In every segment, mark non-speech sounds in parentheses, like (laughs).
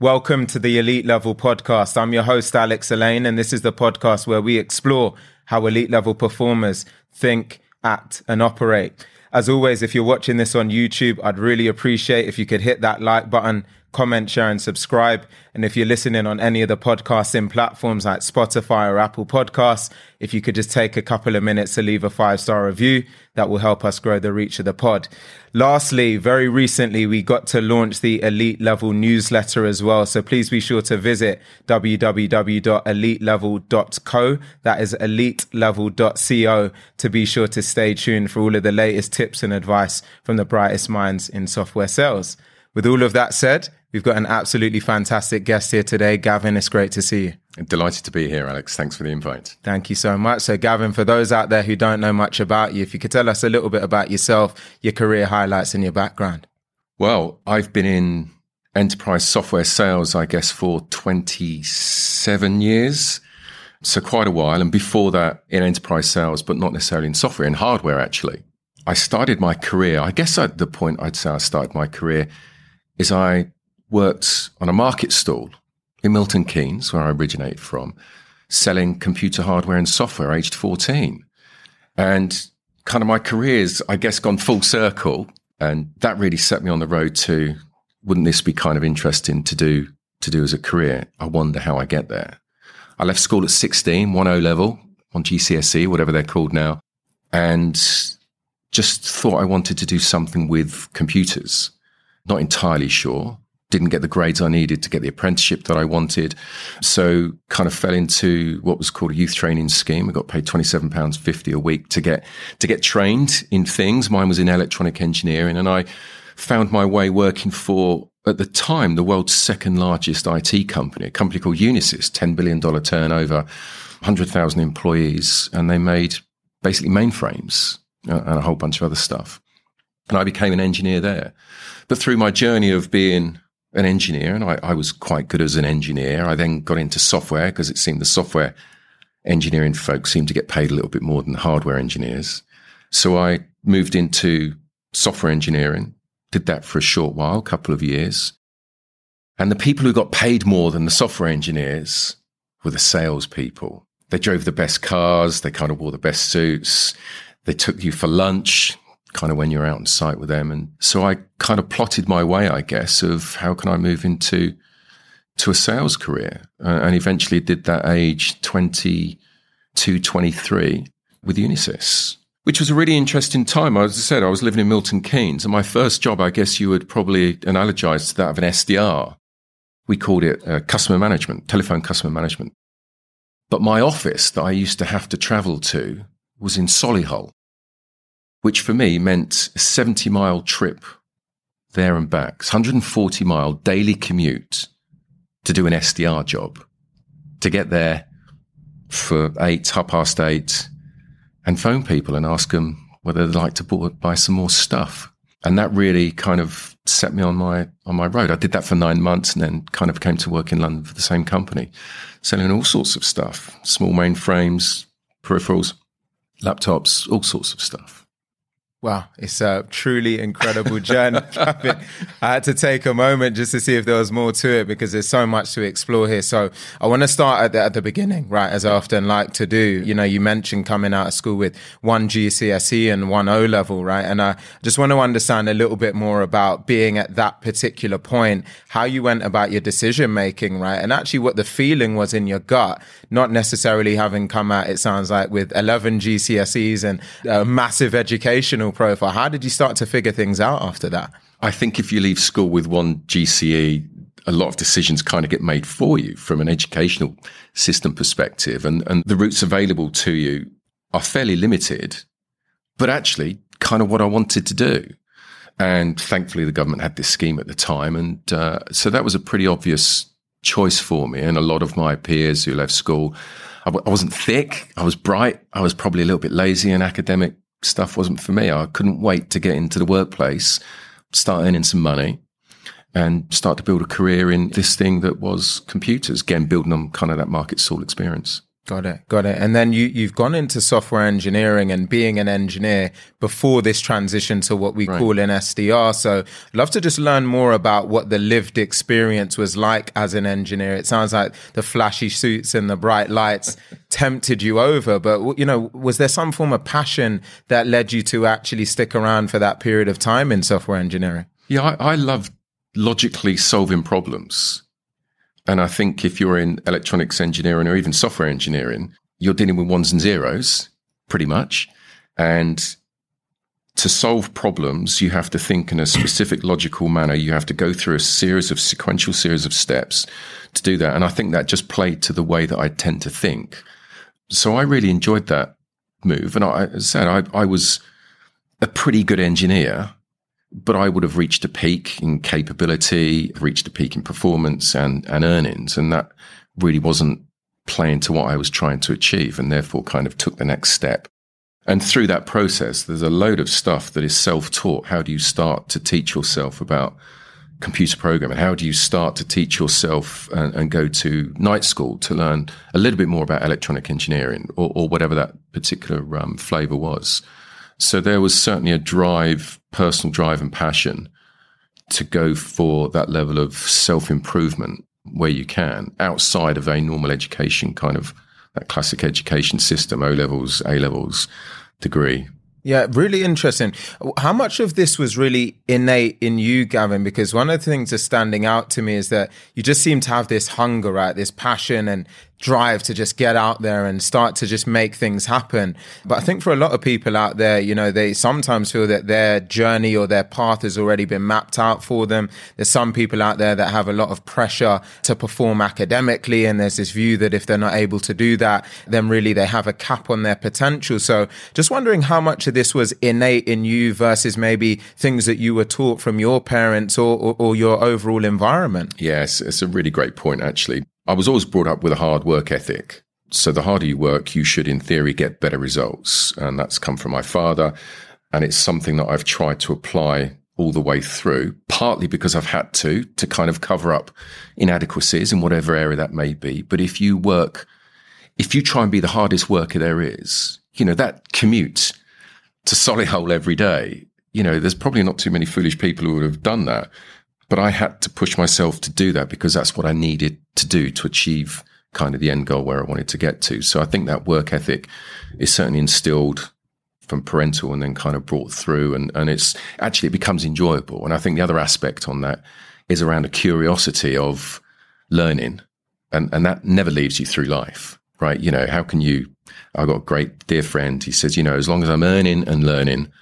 Welcome to the Elite Level Podcast. I'm your host, Alex Elaine, and this is the podcast where we explore how elite level performers think, act, and operate. As always, if you're watching this on YouTube, I'd really appreciate if you could hit that like button, comment, share, and subscribe. And if you're listening on any of the podcasting platforms like Spotify or Apple Podcasts, if you could just take a couple of minutes to leave a five star review, that will help us grow the reach of the pod. Lastly, very recently, we got to launch the elite level newsletter as well. So please be sure to visit www.elitelevel.co. That is elitelevel.co to be sure to stay tuned for all of the latest tips and advice from the brightest minds in software sales. With all of that said, we've got an absolutely fantastic guest here today. Gavin, it's great to see you. Delighted to be here, Alex. Thanks for the invite. Thank you so much. So, Gavin, for those out there who don't know much about you, if you could tell us a little bit about yourself, your career highlights, and your background. Well, I've been in enterprise software sales, I guess, for 27 years. So, quite a while. And before that, in enterprise sales, but not necessarily in software, in hardware, actually. I started my career, I guess at the point I'd say I started my career is I worked on a market stall in Milton Keynes, where I originate from, selling computer hardware and software aged 14. And kind of my career's, I guess, gone full circle. And that really set me on the road to, wouldn't this be kind of interesting to do, to do as a career? I wonder how I get there. I left school at 16, 1 O level on GCSE, whatever they're called now, and just thought I wanted to do something with computers. Not entirely sure. Didn't get the grades I needed to get the apprenticeship that I wanted. So kind of fell into what was called a youth training scheme. I got paid £27.50 a week to get, to get trained in things. Mine was in electronic engineering and I found my way working for at the time, the world's second largest IT company, a company called Unisys, $10 billion turnover, 100,000 employees, and they made basically mainframes uh, and a whole bunch of other stuff. And I became an engineer there. But through my journey of being an engineer, and I, I was quite good as an engineer, I then got into software because it seemed the software engineering folks seemed to get paid a little bit more than the hardware engineers. So I moved into software engineering, did that for a short while, a couple of years. And the people who got paid more than the software engineers were the salespeople. They drove the best cars, they kind of wore the best suits, they took you for lunch, kind of when you're out on site with them. And so I kind of plotted my way, I guess, of how can I move into to a sales career, uh, and eventually did that age 22, 23 with Unisys, which was a really interesting time. As I said, I was living in Milton Keynes, and my first job, I guess you would probably analogize to that of an SDR. We called it uh, customer management, telephone customer management. But my office that I used to have to travel to was in Solihull, which for me meant a 70 mile trip there and back, 140 mile daily commute to do an SDR job, to get there for eight, half past eight, and phone people and ask them whether they'd like to buy some more stuff. And that really kind of set me on my on my road. I did that for nine months, and then kind of came to work in London for the same company, selling all sorts of stuff, small mainframes, peripherals, laptops, all sorts of stuff. Wow, it's a truly incredible journey. (laughs) I had to take a moment just to see if there was more to it because there's so much to explore here. So I want to start at the, at the beginning, right? As I often like to do. You know, you mentioned coming out of school with one GCSE and one O level, right? And I just want to understand a little bit more about being at that particular point, how you went about your decision making, right? And actually what the feeling was in your gut, not necessarily having come out, it sounds like with 11 GCSEs and a massive educational profile. How did you start to figure things out after that? I think if you leave school with one GCE, a lot of decisions kind of get made for you from an educational system perspective, and, and the routes available to you are fairly limited, but actually kind of what I wanted to do. And thankfully, the government had this scheme at the time. And uh, so that was a pretty obvious choice for me. And a lot of my peers who left school, I w- I wasn't thick, I was bright, I was probably a little bit lazy in academic stuff wasn't for me. I couldn't wait to get into the workplace, start earning some money, and start to build a career in this thing that was computers. Again, building on kind of that market stall experience. Got it. Got it. And then you, you've gone into software engineering and being an engineer before this transition to what we right. call an SDR. So I'd love to just learn more about what the lived experience was like as an engineer. It sounds like the flashy suits and the bright lights (laughs) tempted you over, but you know, was there some form of passion that led you to actually stick around for that period of time in software engineering? Yeah, I, I love logically solving problems. And I think if you're in electronics engineering or even software engineering, you're dealing with ones and zeros pretty much. And to solve problems, you have to think in a specific logical manner. You have to go through a series of sequential series of steps to do that. And I think that just played to the way that I tend to think. So I really enjoyed that move. And I, I said, I, I was a pretty good engineer but I would have reached a peak in capability, reached a peak in performance and, and earnings. And that really wasn't playing to what I was trying to achieve and therefore kind of took the next step. And through that process, there's a load of stuff that is self taught. How do you start to teach yourself about computer programming? How do you start to teach yourself and, and go to night school to learn a little bit more about electronic engineering or, or whatever that particular um, flavor was? So there was certainly a drive, personal drive and passion to go for that level of self improvement where you can outside of a normal education kind of that classic education system, O levels, A levels degree. Yeah, really interesting. How much of this was really innate in you, Gavin? Because one of the things that's standing out to me is that you just seem to have this hunger, right? This passion and drive to just get out there and start to just make things happen. But I think for a lot of people out there, you know, they sometimes feel that their journey or their path has already been mapped out for them. There's some people out there that have a lot of pressure to perform academically. And there's this view that if they're not able to do that, then really they have a cap on their potential. So just wondering how much of this was innate in you versus maybe things that you were taught from your parents or, or, or your overall environment. Yes, it's a really great point, actually. I was always brought up with a hard work ethic. So the harder you work, you should, in theory, get better results. And that's come from my father. And it's something that I've tried to apply all the way through, partly because I've had to, to kind of cover up inadequacies in whatever area that may be. But if you work, if you try and be the hardest worker there is, you know, that commute to Solihull every day, you know, there's probably not too many foolish people who would have done that. But I had to push myself to do that because that's what I needed to do to achieve kind of the end goal where I wanted to get to. So I think that work ethic is certainly instilled from parental and then kind of brought through and, and it's actually it becomes enjoyable. And I think the other aspect on that is around a curiosity of learning. And and that never leaves you through life. Right. You know, how can you I've got a great dear friend. He says, you know, as long as I'm earning and learning,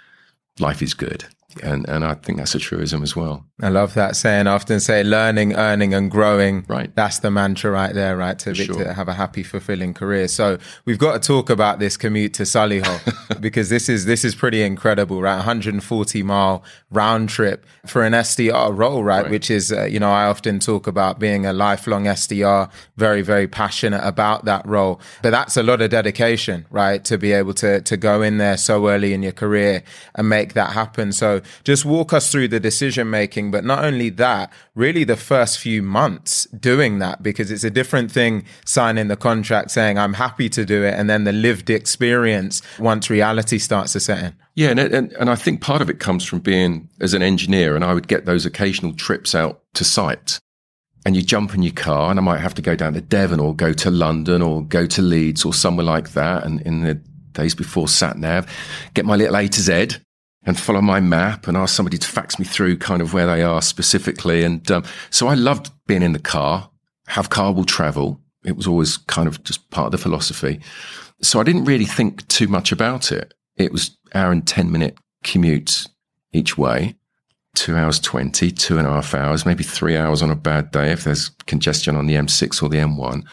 life is good. And and I think that's a truism as well. I love that saying. I often say learning, earning, and growing. Right. That's the mantra right there, right? To, be, sure. to have a happy, fulfilling career. So we've got to talk about this commute to Solihull (laughs) because this is this is pretty incredible, right? 140 mile round trip for an SDR role, right? right. Which is, uh, you know, I often talk about being a lifelong SDR, very, very passionate about that role. But that's a lot of dedication, right? To be able to to go in there so early in your career and make that happen. So just walk us through the decision making, but not only that, really the first few months doing that, because it's a different thing signing the contract saying, I'm happy to do it, and then the lived experience once reality starts to set in. Yeah, and, and, and I think part of it comes from being as an engineer, and I would get those occasional trips out to site and you jump in your car and I might have to go down to Devon or go to London or go to Leeds or somewhere like that. And in the days before sat nav, get my little A to Z and follow my map and ask somebody to fax me through kind of where they are specifically. And um, so I loved being in the car, have car will travel. It was always kind of just part of the philosophy. So I didn't really think too much about it. It was hour and 10 minute commute each way, two hours 20, two and a half hours, maybe three hours on a bad day if there's congestion on the M6 or the M1.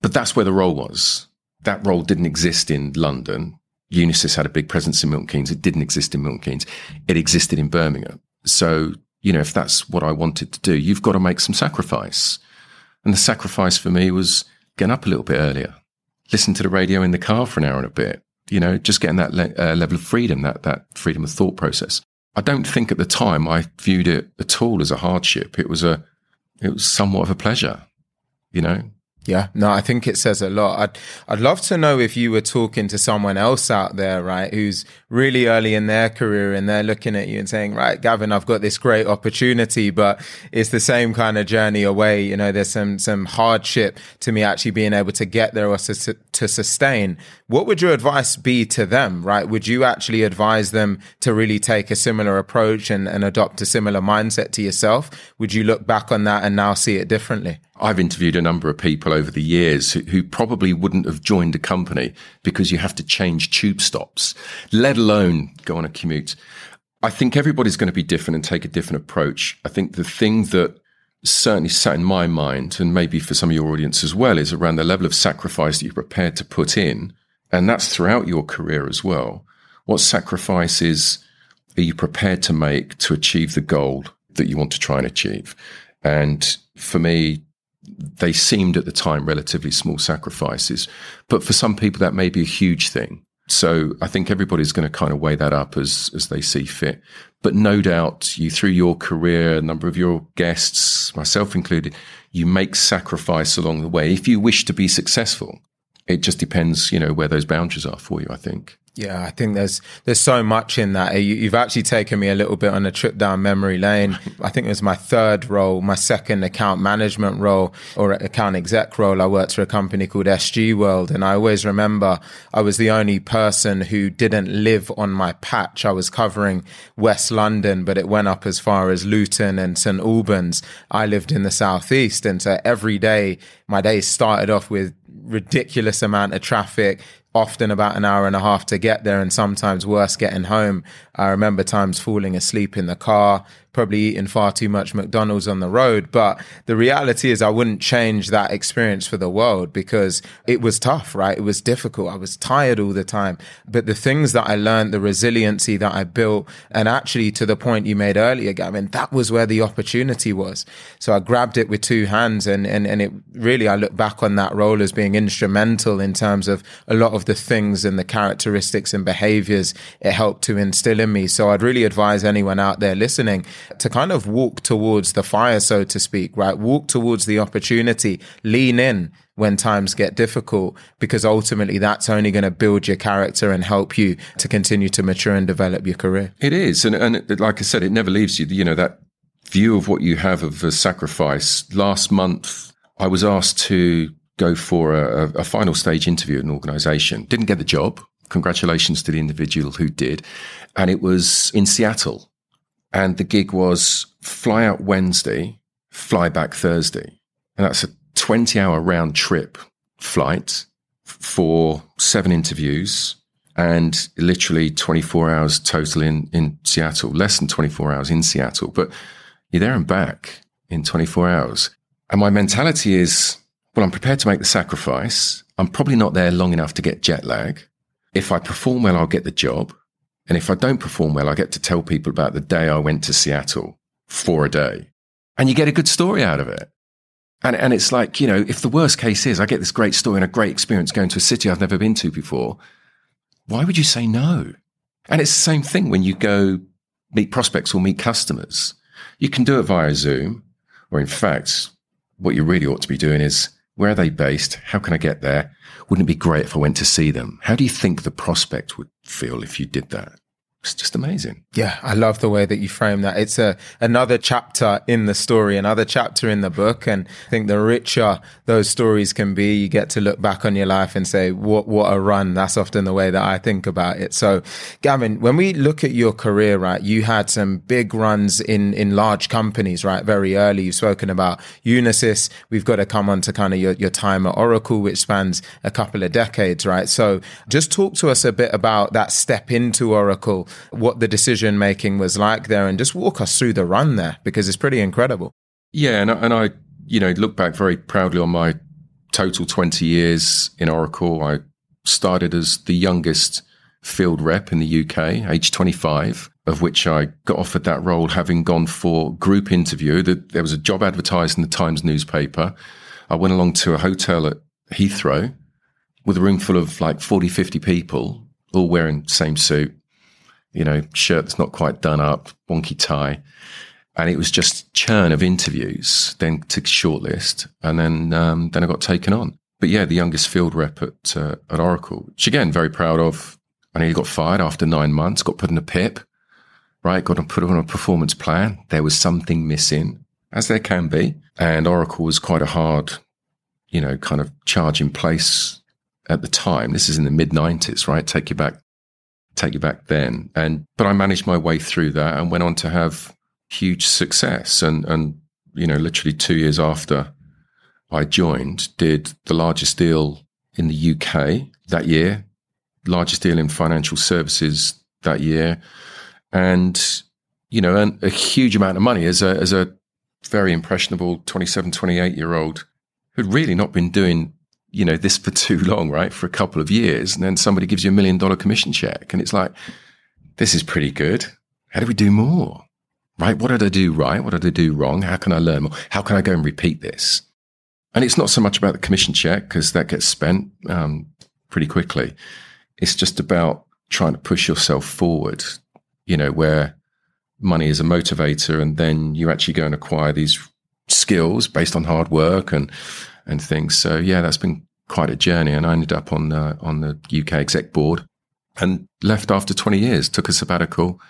But that's where the role was. That role didn't exist in London. Unisys had a big presence in Milton Keynes. It didn't exist in Milton Keynes. It existed in Birmingham. So, you know, if that's what I wanted to do, you've got to make some sacrifice. And the sacrifice for me was getting up a little bit earlier, listen to the radio in the car for an hour and a bit, you know, just getting that le- uh, level of freedom, that, that freedom of thought process. I don't think at the time I viewed it at all as a hardship. It was a, it was somewhat of a pleasure, you know, Yeah, no, I think it says a lot. I'd I'd love to know if you were talking to someone else out there, right, who's really early in their career and they're looking at you and saying, right, Gavin, I've got this great opportunity, but it's the same kind of journey away. You know, there's some some hardship to me actually being able to get there or to, to sustain. What would your advice be to them, right? Would you actually advise them to really take a similar approach and, and adopt a similar mindset to yourself? Would you look back on that and now see it differently? I've interviewed a number of people over the years who, who, probably wouldn't have joined a company because you have to change tube stops, let alone go on a commute. I think everybody's going to be different and take a different approach. I think the thing that certainly sat in my mind, and maybe for some of your audience as well, is around the level of sacrifice that you're prepared to put in. And that's throughout your career as well. What sacrifices are you prepared to make to achieve the goal that you want to try and achieve? And for me, they seemed at the time relatively small sacrifices. But for some people, that may be a huge thing. So I think everybody's going to kind of weigh that up as, as they see fit. But no doubt you, through your career, a number of your guests, myself included, you make sacrifice along the way if you wish to be successful. It just depends, you know, where those boundaries are for you, I think. Yeah, I think there's there's so much in that. You, have actually taken me a little bit on a trip down memory lane. I think it was my third role, my second account management role or account exec role. I worked for a company called SG World, and I always remember I was the only person who didn't live on my patch. I was covering West London, but it went up as far as Luton and St Albans. I lived in the southeast, and so every day my day started off with ridiculous amount of traffic often about an hour and a half to get there and sometimes worse getting home. I remember times falling asleep in the car, probably eating far too much McDonald's on the road. But the reality is, I wouldn't change that experience for the world because it was tough, right? It was difficult. I was tired all the time. But the things that I learned, the resiliency that I built, and actually to the point you made earlier, Gavin, that was where the opportunity was. So I grabbed it with two hands and, and, and it really, I look back on that role as being instrumental in terms of a lot of the things and the characteristics and behaviors it helped to instill in me. So I'd really advise anyone out there listening to kind of walk towards the fire, so to speak, right? Walk towards the opportunity, lean in when times get difficult, because ultimately that's only going to build your character and help you to continue to mature and develop your career. It is. And, and like I said, it never leaves you, you know, that view of what you have of a sacrifice. Last month, I was asked to go for a, a final stage interview at an organization. Didn't get the job. Congratulations to the individual who did. And it was in Seattle. And the gig was fly out Wednesday, fly back Thursday. And that's a 20 hour round trip flight for seven interviews and literally 24 hours total in, in Seattle, less than 24 hours in Seattle, but you're there and back in 24 hours. And my mentality is, well, I'm prepared to make the sacrifice. I'm probably not there long enough to get jet lag. If I perform well, I'll get the job. And if I don't perform well, I get to tell people about the day I went to Seattle for a day. And you get a good story out of it. And, and it's like, you know, if the worst case is I get this great story and a great experience going to a city I've never been to before, why would you say no? And it's the same thing when you go meet prospects or meet customers. You can do it via Zoom, or in fact, what you really ought to be doing is where are they based? How can I get there? Wouldn't it be great if I went to see them? How do you think the prospect would feel if you did that? It's just amazing. Yeah, I love the way that you frame that. It's a another chapter in the story, another chapter in the book, and I think the richer those stories can be, you get to look back on your life and say, "What what a run!" That's often the way that I think about it. So, Gavin, when we look at your career, right, you had some big runs in in large companies, right, very early. You've spoken about Unisys. We've got to come on to kind of your your time at Oracle, which spans a couple of decades, right? So, just talk to us a bit about that step into Oracle what the decision making was like there and just walk us through the run there because it's pretty incredible. Yeah, and, and I, you know, look back very proudly on my total 20 years in Oracle. I started as the youngest field rep in the UK, age 25, of which I got offered that role having gone for group interview. There was a job advertised in the Times newspaper. I went along to a hotel at Heathrow with a room full of like 40, 50 people, all wearing same suit you know, shirt that's not quite done up, wonky tie. and it was just churn of interviews, then to shortlist, and then um, then I got taken on. But yeah, the youngest field rep at uh, at Oracle, which again very proud of. I nearly got fired after nine months. Got put in a PIP, right? Got put on a performance plan. There was something missing, as there can be, and Oracle was quite a hard, you know, kind of charge in place at the time. This is in the mid '90s, right? Take you back, take you back then. And but I managed my way through that and went on to have huge success. And and you know, literally two years after I joined, did the largest deal in the UK that year, largest deal in financial services that year, and you know, earned a huge amount of money as a as a very impressionable 27, 28 year old who'd really not been doing you know this for too long, right? For a couple of years, and then somebody gives you a million dollar commission check, and it's like, this is pretty good. How do we do more? Right? What did I do right? What did I do wrong? How can I learn more? How can I go and repeat this? And it's not so much about the commission check because that gets spent um, pretty quickly. It's just about trying to push yourself forward. You know, where money is a motivator, and then you actually go and acquire these skills based on hard work and and things. So yeah, that's been quite a journey. And I ended up on the, on the UK exec board and left after 20 years, took a sabbatical,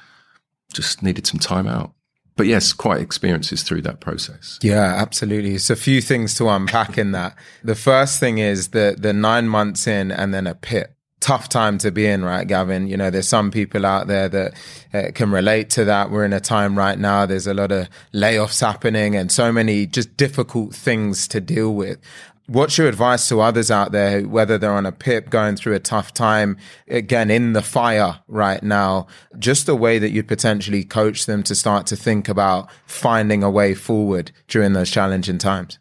just needed some time out. But yes, quite experiences through that process. Yeah, absolutely. It's a few things to unpack in that. The first thing is the the nine months in and then a PIP tough time to be in, right, Gavin? You know, there's some people out there that uh, can relate to that. We're in a time right now, there's a lot of layoffs happening and so many just difficult things to deal with. What's your advice to others out there, whether they're on a PIP, going through a tough time, again, in the fire right now, just a way that you'd potentially coach them to start to think about finding a way forward during those challenging times?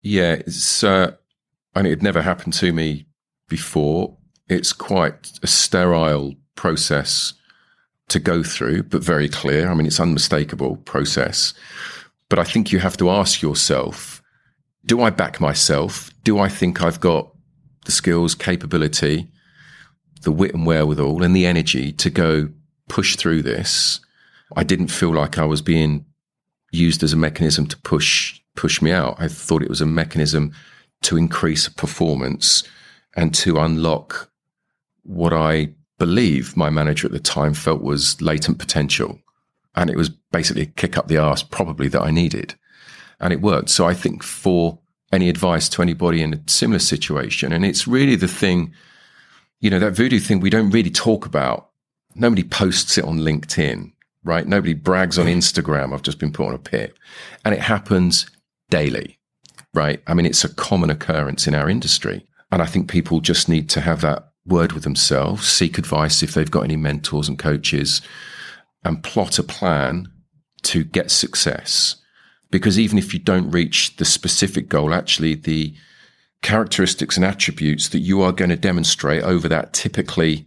Yeah, it's, uh, I mean, it never happened to me before it's quite a sterile process to go through, but very clear. I mean, it's unmistakable process. But I think you have to ask yourself, do I back myself? Do I think I've got the skills, capability, the wit and wherewithal and the energy to go push through this? I didn't feel like I was being used as a mechanism to push push me out. I thought it was a mechanism to increase performance and to unlock what I believe my manager at the time felt was latent potential. And it was basically a kick up the arse, probably that I needed. And it worked. So I think for any advice to anybody in a similar situation, and it's really the thing, you know, that voodoo thing we don't really talk about. Nobody posts it on LinkedIn, right? Nobody brags on Instagram. I've just been put on a PIP. And it happens daily, right? I mean, it's a common occurrence in our industry. And I think people just need to have that word with themselves, seek advice if they've got any mentors and coaches, and plot a plan to get success. Because even if you don't reach the specific goal, actually, the characteristics and attributes that you are going to demonstrate over that typically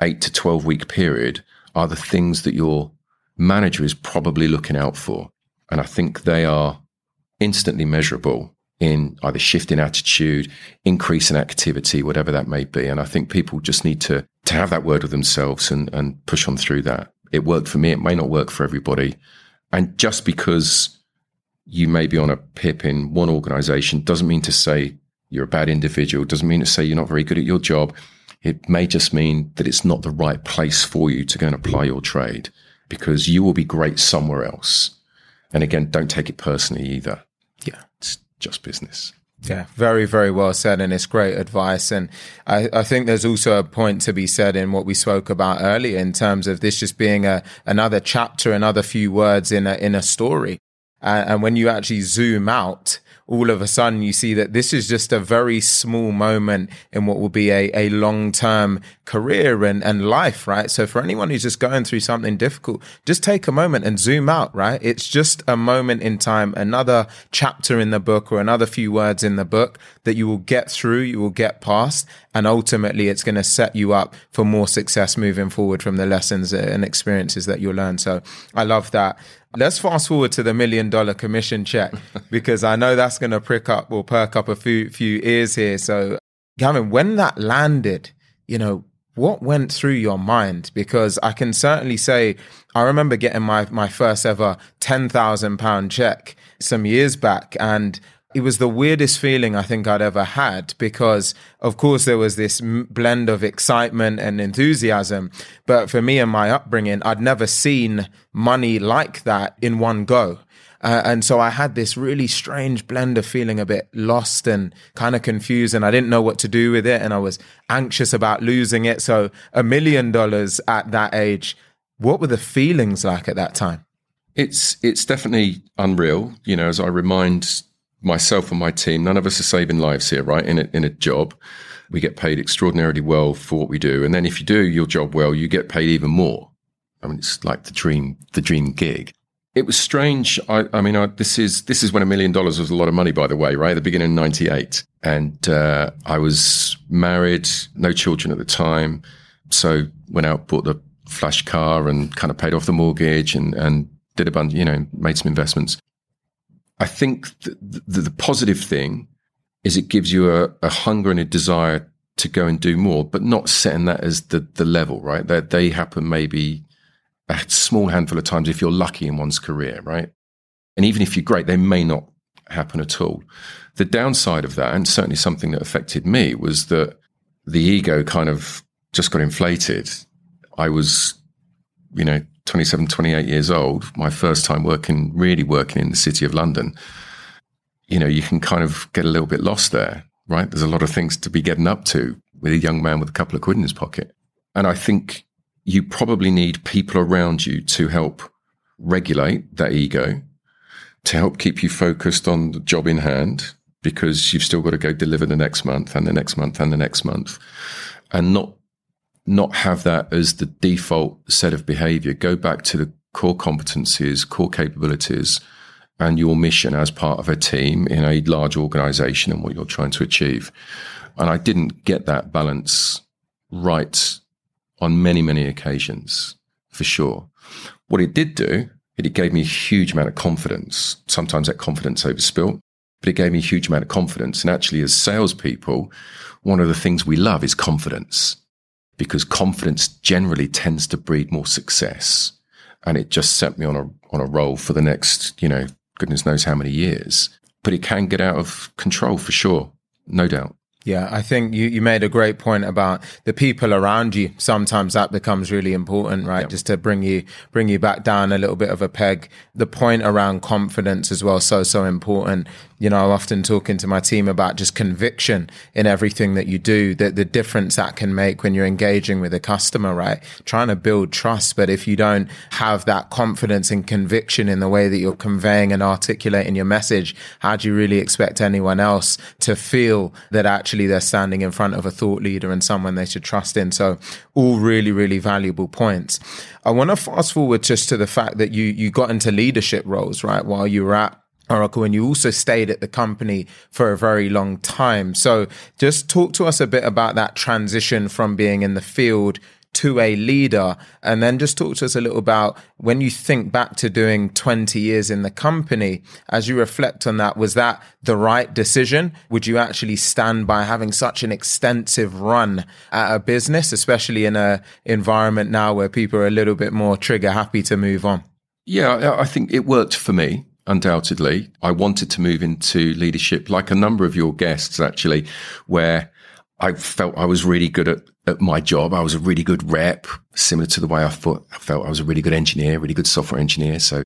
eight to 12 week period are the things that your manager is probably looking out for. And I think they are instantly measurable in either shift in attitude, increase in activity, whatever that may be. And I think people just need to to have that word with themselves and, and push on through that. It worked for me, it may not work for everybody. And just because you may be on a PIP in one organization doesn't mean to say you're a bad individual, doesn't mean to say you're not very good at your job. It may just mean that it's not the right place for you to go and apply your trade because you will be great somewhere else. And again, don't take it personally either. Just business. Yeah, very, very well said. And it's great advice. And I, I, think there's also a point to be said in what we spoke about earlier in terms of this just being a, another chapter, another few words in a, in a story. Uh, and when you actually zoom out, all of a sudden you see that this is just a very small moment in what will be a, a long term career and, and life, right? So for anyone who's just going through something difficult, just take a moment and zoom out, right? It's just a moment in time, another chapter in the book or another few words in the book that you will get through, you will get past, and ultimately it's going to set you up for more success moving forward from the lessons and experiences that you'll learn. So I love that. Let's fast forward to the million dollar commission check (laughs) because I know that's going to prick up or perk up a few few ears here. So, Gavin, when that landed, you know, what went through your mind? Because I can certainly say, I remember getting my, my first ever £10,000 check some years back. And it was the weirdest feeling I think I'd ever had because, of course, there was this blend of excitement and enthusiasm. But for me and my upbringing, I'd never seen money like that in one go. Uh, and so I had this really strange blend of feeling a bit lost and kind of confused, and I didn't know what to do with it, and I was anxious about losing it. So a million dollars at that age, what were the feelings like at that time? It's it's definitely unreal. You know, as I remind myself and my team, none of us are saving lives here, right? In a, in a job, we get paid extraordinarily well for what we do, and then if you do your job well, you get paid even more. I mean, it's like the dream, the dream gig. It was strange. I, I mean, I, this is this is when a million dollars was a lot of money, by the way, right? At the beginning of '98, and uh, I was married, no children at the time, so went out, bought the flash car, and kind of paid off the mortgage, and and did a bunch, you know, made some investments. I think the, the, the positive thing is it gives you a, a, hunger and a desire to go and do more, but not setting that as the the level, right? That they happen maybe a small handful of times if you're lucky in one's career, right? And even if you're great, they may not happen at all. The downside of that, and certainly something that affected me, was that the ego kind of just got inflated. I was, you know, 27, 28 years old, my first time working, really working in the city of London. You know, you can kind of get a little bit lost there, right? There's a lot of things to be getting up to with a young man with a couple of quid in his pocket. And I think you probably need people around you to help regulate that ego, to help keep you focused on the job in hand, because you've still got to go deliver the next month and the next month and the next month, and not not have that as the default set of behavior. Go back to the core competencies, core capabilities, and your mission as part of a team in a large organization and what you're trying to achieve. And I didn't get that balance right on many, many occasions, for sure. What it did do, it gave me a huge amount of confidence. Sometimes that confidence overspilt, but it gave me a huge amount of confidence. And actually, as salespeople, one of the things we love is confidence because confidence generally tends to breed more success. And it just set me on a, on a roll for the next, you know, goodness knows how many years. But it can get out of control for sure. No doubt. Yeah, I think you, you made a great point about the people around you. Sometimes that becomes really important, right? Just to bring you bring you back down a little bit of a peg. The point around confidence as well, so so important you know, I'm often talking to my team about just conviction in everything that you do, that the difference that can make when you're engaging with a customer, right? Trying to build trust. But if you don't have that confidence and conviction in the way that you're conveying and articulating your message, how do you really expect anyone else to feel that actually they're standing in front of a thought leader and someone they should trust in? So all really, really valuable points. I want to fast forward just to the fact that you, you got into leadership roles, right? While you were at Oracle, and you also stayed at the company for a very long time. So just talk to us a bit about that transition from being in the field to a leader. And then just talk to us a little about when you think back to doing 20 years in the company, as you reflect on that, was that the right decision? Would you actually stand by having such an extensive run at a business, especially in a environment now where people are a little bit more trigger happy to move on? Yeah, I think it worked for me undoubtedly. I wanted to move into leadership, like a number of your guests, actually, where I felt I was really good at, at my job. I was a really good rep, similar to the way I thought I felt I was a really good engineer, really good software engineer. So,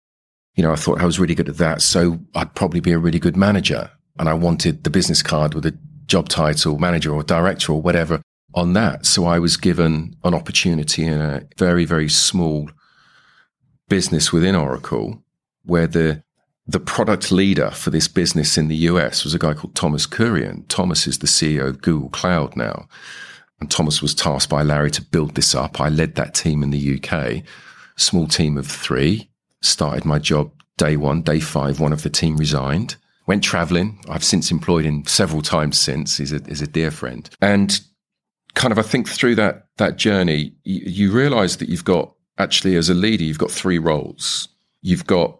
you know, I thought I was really good at that. So I'd probably be a really good manager. And I wanted the business card with a job title, manager or director or whatever on that. So I was given an opportunity in a very, very small business within Oracle where the the product leader for this business in the US was a guy called Thomas Kurian. Thomas is the CEO of Google Cloud now. And Thomas was tasked by Larry to build this up. I led that team in the UK, small team of three, started my job day one, day five, one of the team resigned, went traveling. I've since employed him several times since. He's a, he's a dear friend. And kind of, I think through that, that journey, you, you realize that you've got actually as a leader, you've got three roles. You've got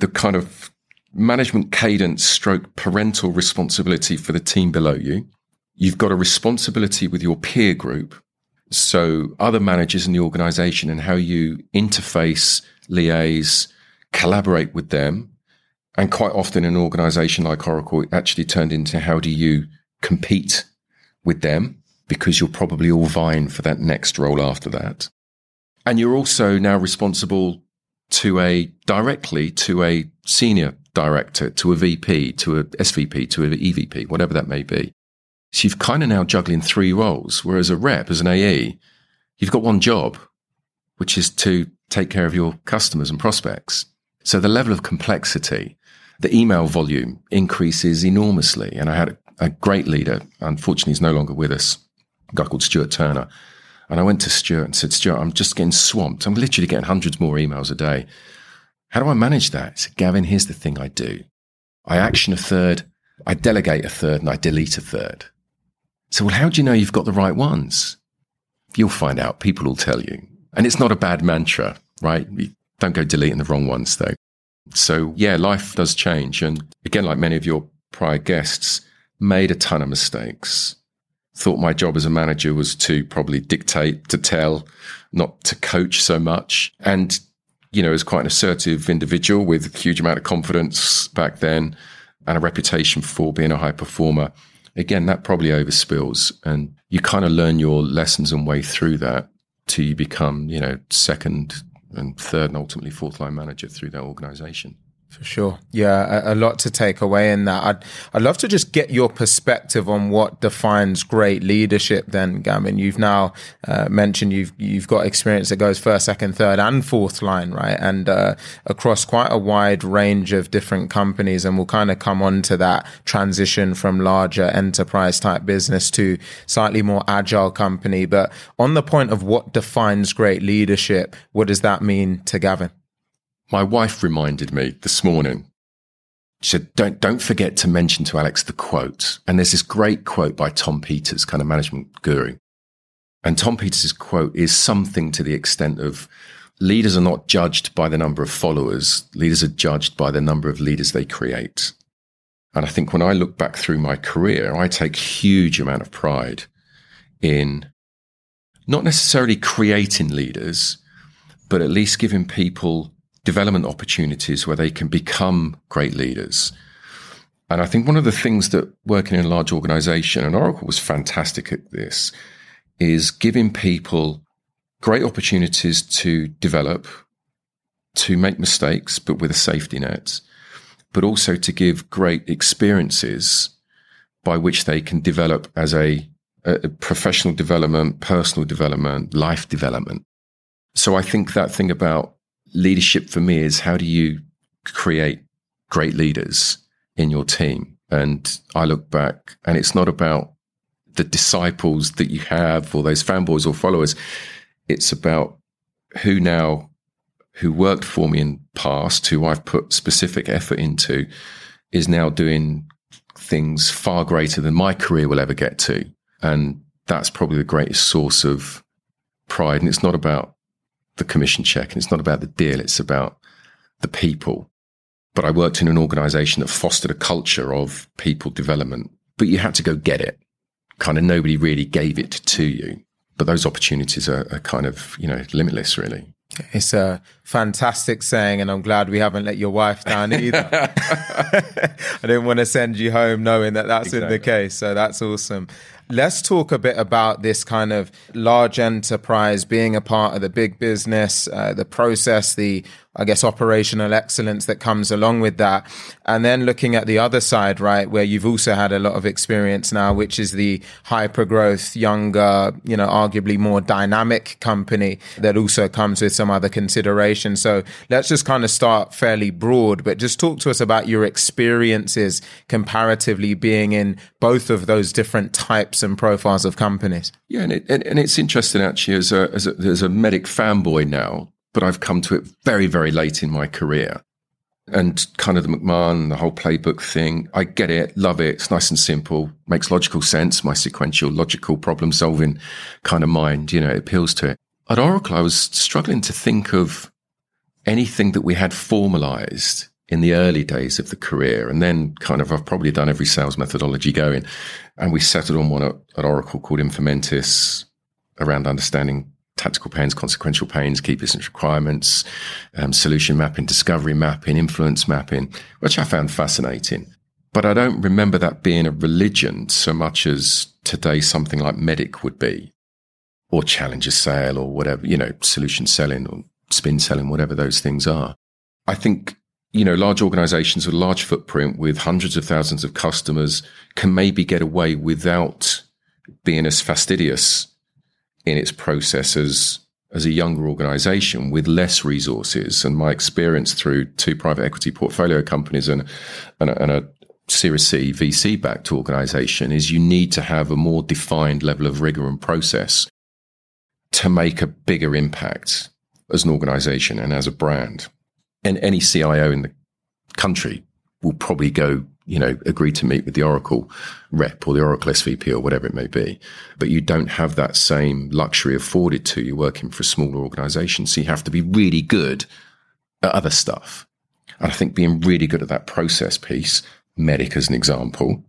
the kind of management cadence stroke parental responsibility for the team below you. You've got a responsibility with your peer group So other managers in the organization and how you interface, liaise, collaborate with them. And quite often in an organization like Oracle, it actually turned into how do you compete with them because you're probably all vying for that next role after that. And you're also now responsible to a directly to a senior director, to a VP, to a SVP, to an EVP, whatever that may be. So you've kind of now juggling three roles. Whereas a rep, as an AE, you've got one job, which is to take care of your customers and prospects. So the level of complexity, the email volume increases enormously. And I had a, a great leader. Unfortunately, he's no longer with us, a guy called Stuart Turner. And I went to Stuart and said, Stuart, I'm just getting swamped. I'm literally getting hundreds more emails a day. How do I manage that? He said, Gavin, here's the thing I do. I action a third, I delegate a third, and I delete a third. So, well, how do you know you've got the right ones? You'll find out. People will tell you. And it's not a bad mantra, right? You don't go deleting the wrong ones, though. So, yeah, life does change. And again, like many of your prior guests, made a ton of mistakes. Thought my job as a manager was to probably dictate, to tell, not to coach so much. And, you know, as quite an assertive individual with a huge amount of confidence back then and a reputation for being a high performer again, that probably overspills and you kind of learn your lessons and way through that till you become, you know, second and third and ultimately fourth line manager through that organization. For sure. Yeah, a, a, lot to take away in that. I'd, I'd love to just get your perspective on what defines great leadership then, Gavin. You've now uh, mentioned you've, you've got experience that goes first, second, third and fourth line, right? And uh, across quite a wide range of different companies. And we'll kind of come on to that transition from larger enterprise type business to slightly more agile company. But on the point of what defines great leadership, what does that mean to Gavin? My wife reminded me this morning. She said, don't, don't forget to mention to Alex the quote. And there's this great quote by Tom Peters, kind of management guru. And Tom Peters' quote is something to the extent of leaders are not judged by the number of followers. Leaders are judged by the number of leaders they create. And I think when I look back through my career, I take huge amount of pride in not necessarily creating leaders, but at least giving people development opportunities where they can become great leaders. And I think one of the things that working in a large organization, and Oracle was fantastic at this, is giving people great opportunities to develop, to make mistakes, but with a safety net, but also to give great experiences by which they can develop as a, a professional development, personal development, life development. So I think that thing about leadership for me is how do you create great leaders in your team? And I look back and it's not about the disciples that you have or those fanboys or followers. It's about who now, who worked for me in past, who I've put specific effort into, is now doing things far greater than my career will ever get to. And that's probably the greatest source of pride. And it's not about the commission check and it's not about the deal, it's about the people. But I worked in an organization that fostered a culture of people development, but you had to go get it. Kind of nobody really gave it to you. But those opportunities are, are kind of, you know, limitless, really. It's a fantastic saying, and I'm glad we haven't let your wife down either. (laughs) (laughs) I didn't want to send you home knowing that that's exactly. in the case. So that's awesome. Let's talk a bit about this kind of large enterprise being a part of the big business, uh, the process, the I guess, operational excellence that comes along with that. And then looking at the other side, right, where you've also had a lot of experience now, which is the hyper growth, younger, you know, arguably more dynamic company that also comes with some other considerations. So let's just kind of start fairly broad, but just talk to us about your experiences comparatively being in both of those different types and profiles of companies. Yeah, and, it, and, and it's interesting actually as a, as a, as a MEDDIC fanboy now but I've come to it very, very late in my career. And kind of the McMahon, the whole playbook thing, I get it, love it. It's nice and simple, makes logical sense. My sequential, logical problem solving kind of mind, you know, it appeals to it. At Oracle, I was struggling to think of anything that we had formalized in the early days of the career. And then kind of, I've probably done every sales methodology going. And we settled on one at, Oracle called Informentis around understanding tactical pains, consequential pains, key business requirements, um, solution mapping, discovery mapping, influence mapping, which I found fascinating. But I don't remember that being a religion so much as today something like MEDDIC would be, or Challenger Sale, or whatever, you know, solution selling or spin selling, whatever those things are. I think, you know, large organizations with large footprint with hundreds of thousands of customers can maybe get away without being as fastidious in its process as, as a younger organization with less resources. And my experience through two private equity portfolio companies and, and a, and a Series C VC backed organization is you need to have a more defined level of rigor and process to make a bigger impact as an organization and as a brand. And any CIO in the country will probably go, you know, agree to meet with the Oracle rep or the Oracle SVP or whatever it may be. But you don't have that same luxury afforded to you working for a smaller organization. So you have to be really good at other stuff. And I think being really good at that process piece, MEDDIC as an example,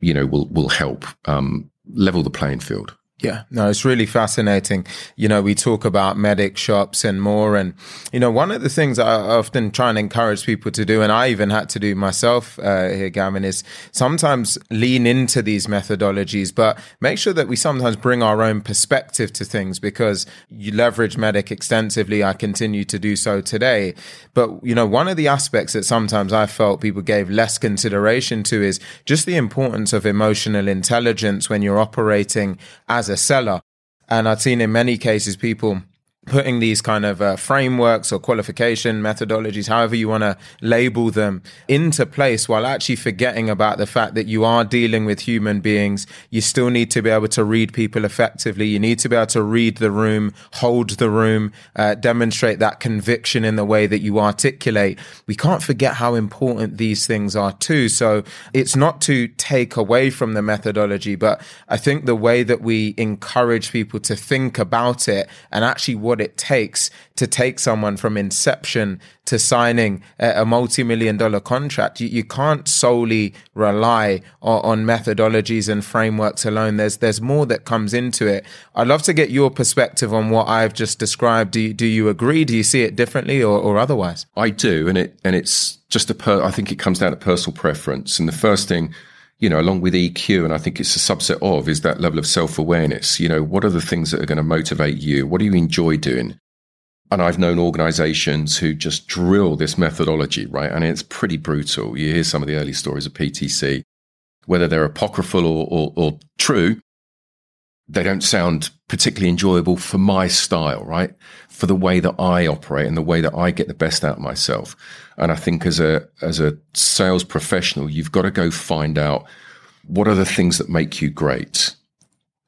you know, will, will help um, level the playing field. Yeah, no, it's really fascinating. You know, we talk about MEDDIC shops and more. And, you know, one of the things I often try and encourage people to do, and I even had to do myself uh, here, Gavin, is sometimes lean into these methodologies, but make sure that we sometimes bring our own perspective to things because you leverage MEDDIC extensively. I continue to do so today. But, you know, one of the aspects that sometimes I felt people gave less consideration to is just the importance of emotional intelligence when you're operating as as a seller. And I've seen in many cases people putting these kind of uh, frameworks or qualification methodologies, however you want to label them, into place while actually forgetting about the fact that you are dealing with human beings. You still need to be able to read people effectively. You need to be able to read the room, hold the room, uh, demonstrate that conviction in the way that you articulate. We can't forget how important these things are too. So it's not to take away from the methodology, but I think the way that we encourage people to think about it and actually what what it takes to take someone from inception to signing a, a multi-million dollar contract. You, you can't solely rely on, on, methodologies and frameworks alone. There's there's more that comes into it. I'd love to get your perspective on what I've just described. Do you, do you agree? Do you see it differently or, or otherwise? I do, and it and it's just a per. I think it comes down to personal preference. And the first thing you know, along with EQ, and I think it's a subset of, is that level of self awareness. You know, what are the things that are going to motivate you? What do you enjoy doing? And I've known organizations who just drill this methodology, right? And it's pretty brutal. You hear some of the early stories of PTC, whether they're apocryphal or, or, or true, they don't sound particularly enjoyable for my style, right? For the way that I operate and the way that I get the best out of myself. And I think as a, as a sales professional, you've got to go find out what are the things that make you great.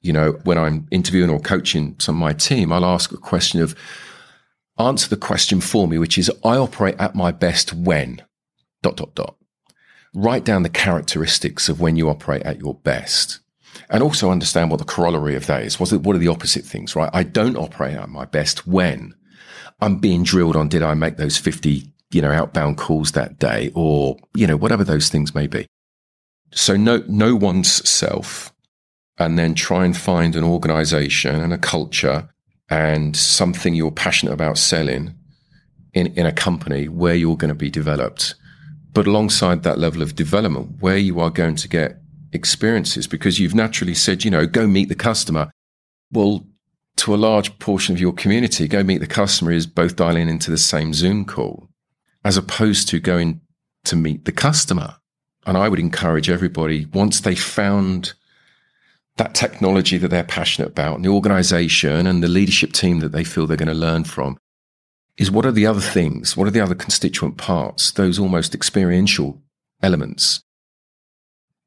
You know, when I'm interviewing or coaching some of my team, I'll ask a question of answer the question for me, which is I operate at my best when dot, dot, dot. Write down the characteristics of when you operate at your best and also understand what the corollary of that is. What are the opposite things, right? I don't operate at my best when I'm being drilled on did I make those 50, you know, outbound calls that day or, you know, whatever those things may be. So know, know one's self and then try and find an organization and a culture and something you're passionate about selling in, in a company where you're going to be developed. But alongside that level of development, where you are going to get experiences because you've naturally said, you know, go meet the customer. Well, to a large portion of your community, go meet the customer is both dialing into the same Zoom call as opposed to going to meet the customer. And I would encourage everybody, once they found that technology that they're passionate about and the organization and the leadership team that they feel they're going to learn from, is what are the other things? What are the other constituent parts? Those almost experiential elements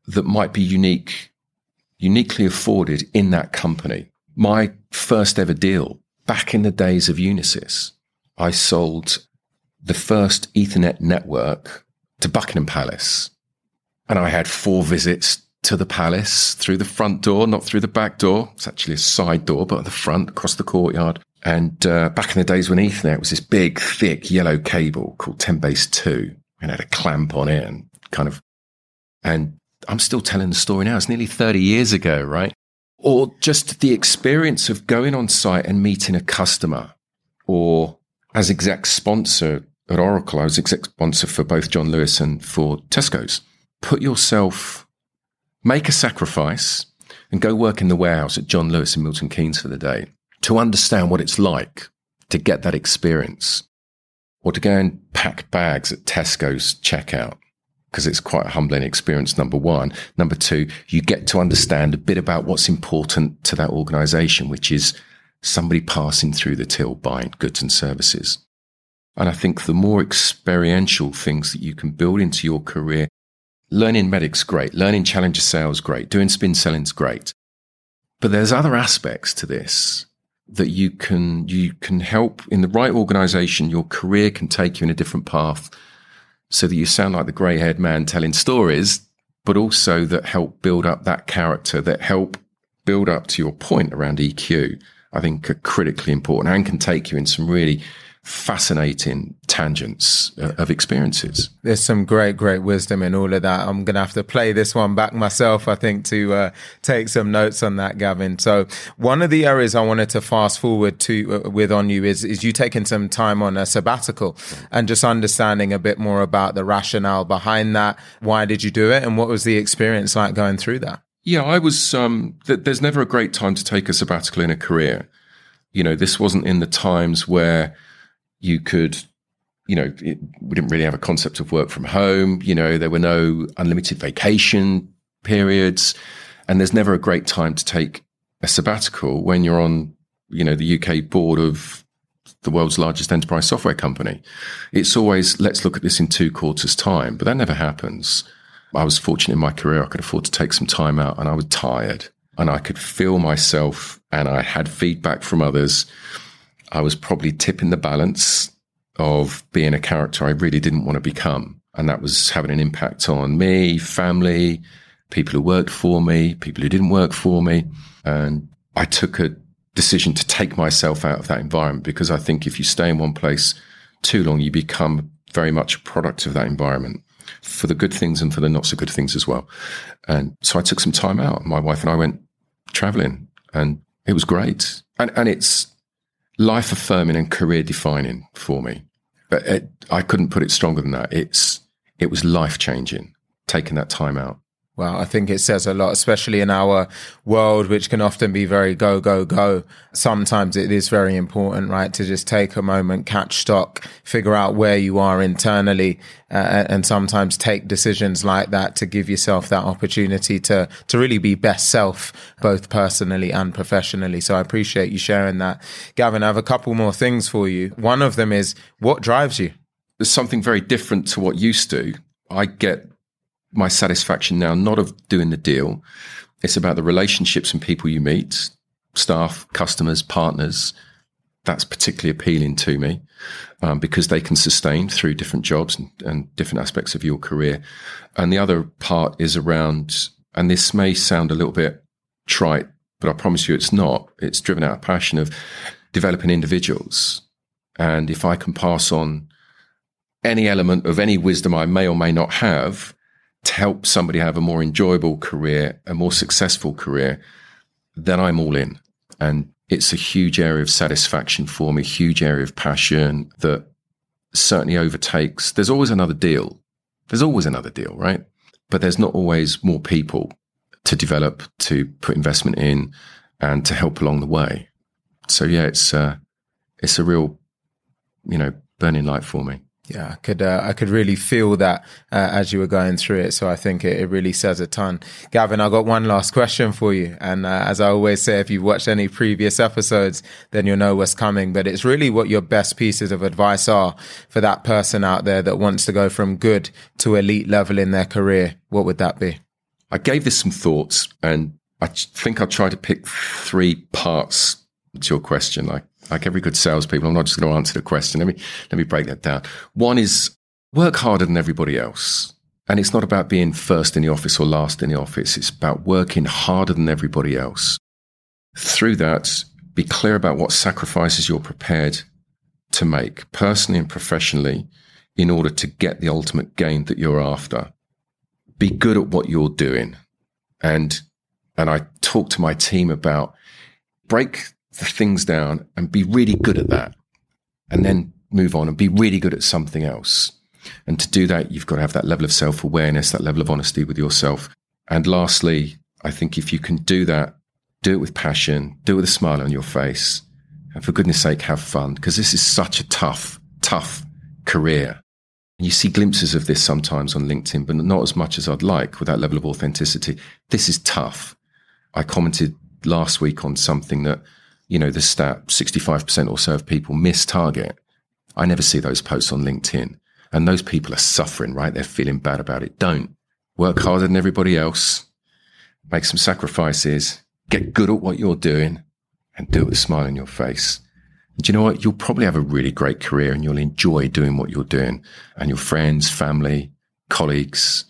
that might be unique, uniquely afforded in that company. My first ever deal back in the days of Unisys, I sold the first Ethernet network to Buckingham Palace. And I had four visits to the palace through the front door, not through the back door. It's actually a side door, but at the front, across the courtyard. And uh, back in the days when Ethernet was this big, thick yellow cable called 10 base 2 and had a clamp on it and kind of, and I'm still telling the story now. It's nearly 30 years ago, right? or just the experience of going on site and meeting a customer or as exec sponsor at Oracle, I was exec sponsor for both John Lewis and for Tesco's. Put yourself, make a sacrifice and go work in the warehouse at John Lewis in Milton Keynes for the day to understand what it's like to get that experience or to go and pack bags at Tesco's checkout because it's quite a humbling experience. Number one. Number two, you get to understand a bit about what's important to that organization, which is somebody passing through the till buying goods and services. And I think the more experiential things that you can build into your career, learning MEDDIC's great, learning challenger sales great, doing spin selling's great. But there's other aspects to this that you can you can help in the right organization, your career can take you in a different path so that you sound like the grey-haired man telling stories, but also that help build up that character, that help build up to your point around EQ, I think are critically important and can take you in some really fascinating tangents uh, of experiences. There's some great, great wisdom in all of that. I'm going to have to play this one back myself, I think, to uh, take some notes on that, Gavin. So one of the areas I wanted to fast forward to uh, with on you is, is you taking some time on a sabbatical and just understanding a bit more about the rationale behind that. Why did you do it? And what was the experience like going through that? Yeah, I was, um, th- there's never a great time to take a sabbatical in a career. You know, this wasn't in the times where you could you know, it, we didn't really have a concept of work from home. You know, there were no unlimited vacation periods, and there's never a great time to take a sabbatical when you're on, you know, the UK board of the world's largest enterprise software company. It's always let's look at this in two quarters' time, but that never happens. I was fortunate in my career; I could afford to take some time out, and I was tired, and I could feel myself, and I had feedback from others I was probably tipping the balance of being a character I really didn't want to become. And that was having an impact on me, family, people who worked for me, people who didn't work for me. And I took a decision to take myself out of that environment because I think if you stay in one place too long, you become very much a product of that environment for the good things and for the not so good things as well. And so I took some time out. My wife and I went traveling and it was great. And, and it's, life affirming and career defining for me. But it, I couldn't put it stronger than that. It's it was life changing taking that time out. Well, I think it says a lot, especially in our world, which can often be very go, go, go. Sometimes it is very important, right? To just take a moment, catch stock, figure out where you are internally, uh, and sometimes take decisions like that to give yourself that opportunity to, to really be best self, both personally and professionally. So I appreciate you sharing that. Gavin, I have a couple more things for you. One of them is what drives you? There's something very different to what used to. I get my satisfaction now, not of doing the deal. It's about the relationships and people you meet, staff, customers, partners. That's particularly appealing to me um, because they can sustain through different jobs and, and different aspects of your career. And the other part is around, and this may sound a little bit trite, but I promise you it's not. It's driven out of passion of developing individuals. And if I can pass on any element of any wisdom I may or may not have to help somebody have a more enjoyable career, a more successful career, then I'm all in. And it's a huge area of satisfaction for me, huge area of passion that certainly overtakes. There's always another deal. There's always another deal, right? But there's not always more people to develop, to put investment in, and to help along the way. So yeah, it's uh, it's a real, you know, burning light for me. Yeah, I could uh, I could really feel that uh, as you were going through it. So I think it, it, really says a ton. Gavin, I got one last question for you, and uh, as I always say, if you've watched any previous episodes, then you'll know what's coming. But it's really what your best pieces of advice are for that person out there that wants to go from good to elite level in their career. What would that be? I gave this some thoughts, and I think I'll try to pick three parts to your question. Like like every good salespeople, I'm not just going to answer the question. Let me let me break that down. One is work harder than everybody else. And it's not about being first in the office or last in the office. It's about working harder than everybody else. Through that, be clear about what sacrifices you're prepared to make personally and professionally in order to get the ultimate gain that you're after. Be good at what you're doing and And I talk to my team about break things down and be really good at that. And then move on and be really good at something else. And to do that, you've got to have that level of self awareness, that level of honesty with yourself. And lastly, I think if you can do that, do it with passion, do it with a smile on your face. And for goodness sake, have fun because this is such a tough, tough career. And you see glimpses of this sometimes on LinkedIn, but not as much as I'd like with that level of authenticity. This is tough. I commented last week on something that, you know, the stat 65% or so of people miss target. I never see those posts on LinkedIn. And those people are suffering, right? They're feeling bad about it. Don't work harder than everybody else, make some sacrifices, get good at what you're doing, and do it with a smile on your face. And do you know what? You'll probably have a really great career and you'll enjoy doing what you're doing. And your friends, family, colleagues,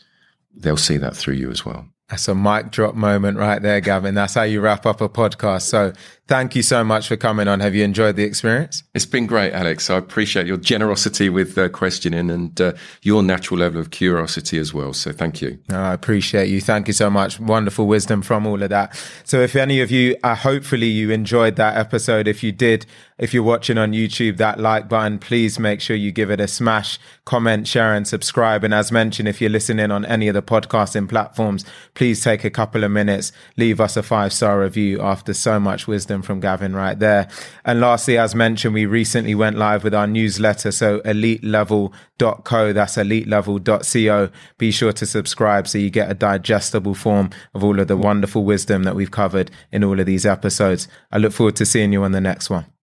they'll see that through you as well. That's a mic drop moment right there, Gavin. That's how you wrap up a podcast. So thank you so much for coming on. Have you enjoyed the experience? It's been great, Alex. I appreciate your generosity with uh, questioning and uh, your natural level of curiosity as well. So thank you. No, I appreciate you. Thank you so much. Wonderful wisdom from all of that. So if any of you, uh, hopefully you enjoyed that episode. If you did, if you're watching on YouTube, that like button, please make sure you give it a smash, comment, share, and subscribe. And as mentioned, if you're listening on any of the podcasting platforms, please take a couple of minutes, leave us a five star review after so much wisdom from Gavin right there. And lastly, as mentioned, we recently went live with our newsletter. So elitelevel.co, that's elitelevel.co. Be sure to subscribe so you get a digestible form of all of the wonderful wisdom that we've covered in all of these episodes. I look forward to seeing you on the next one.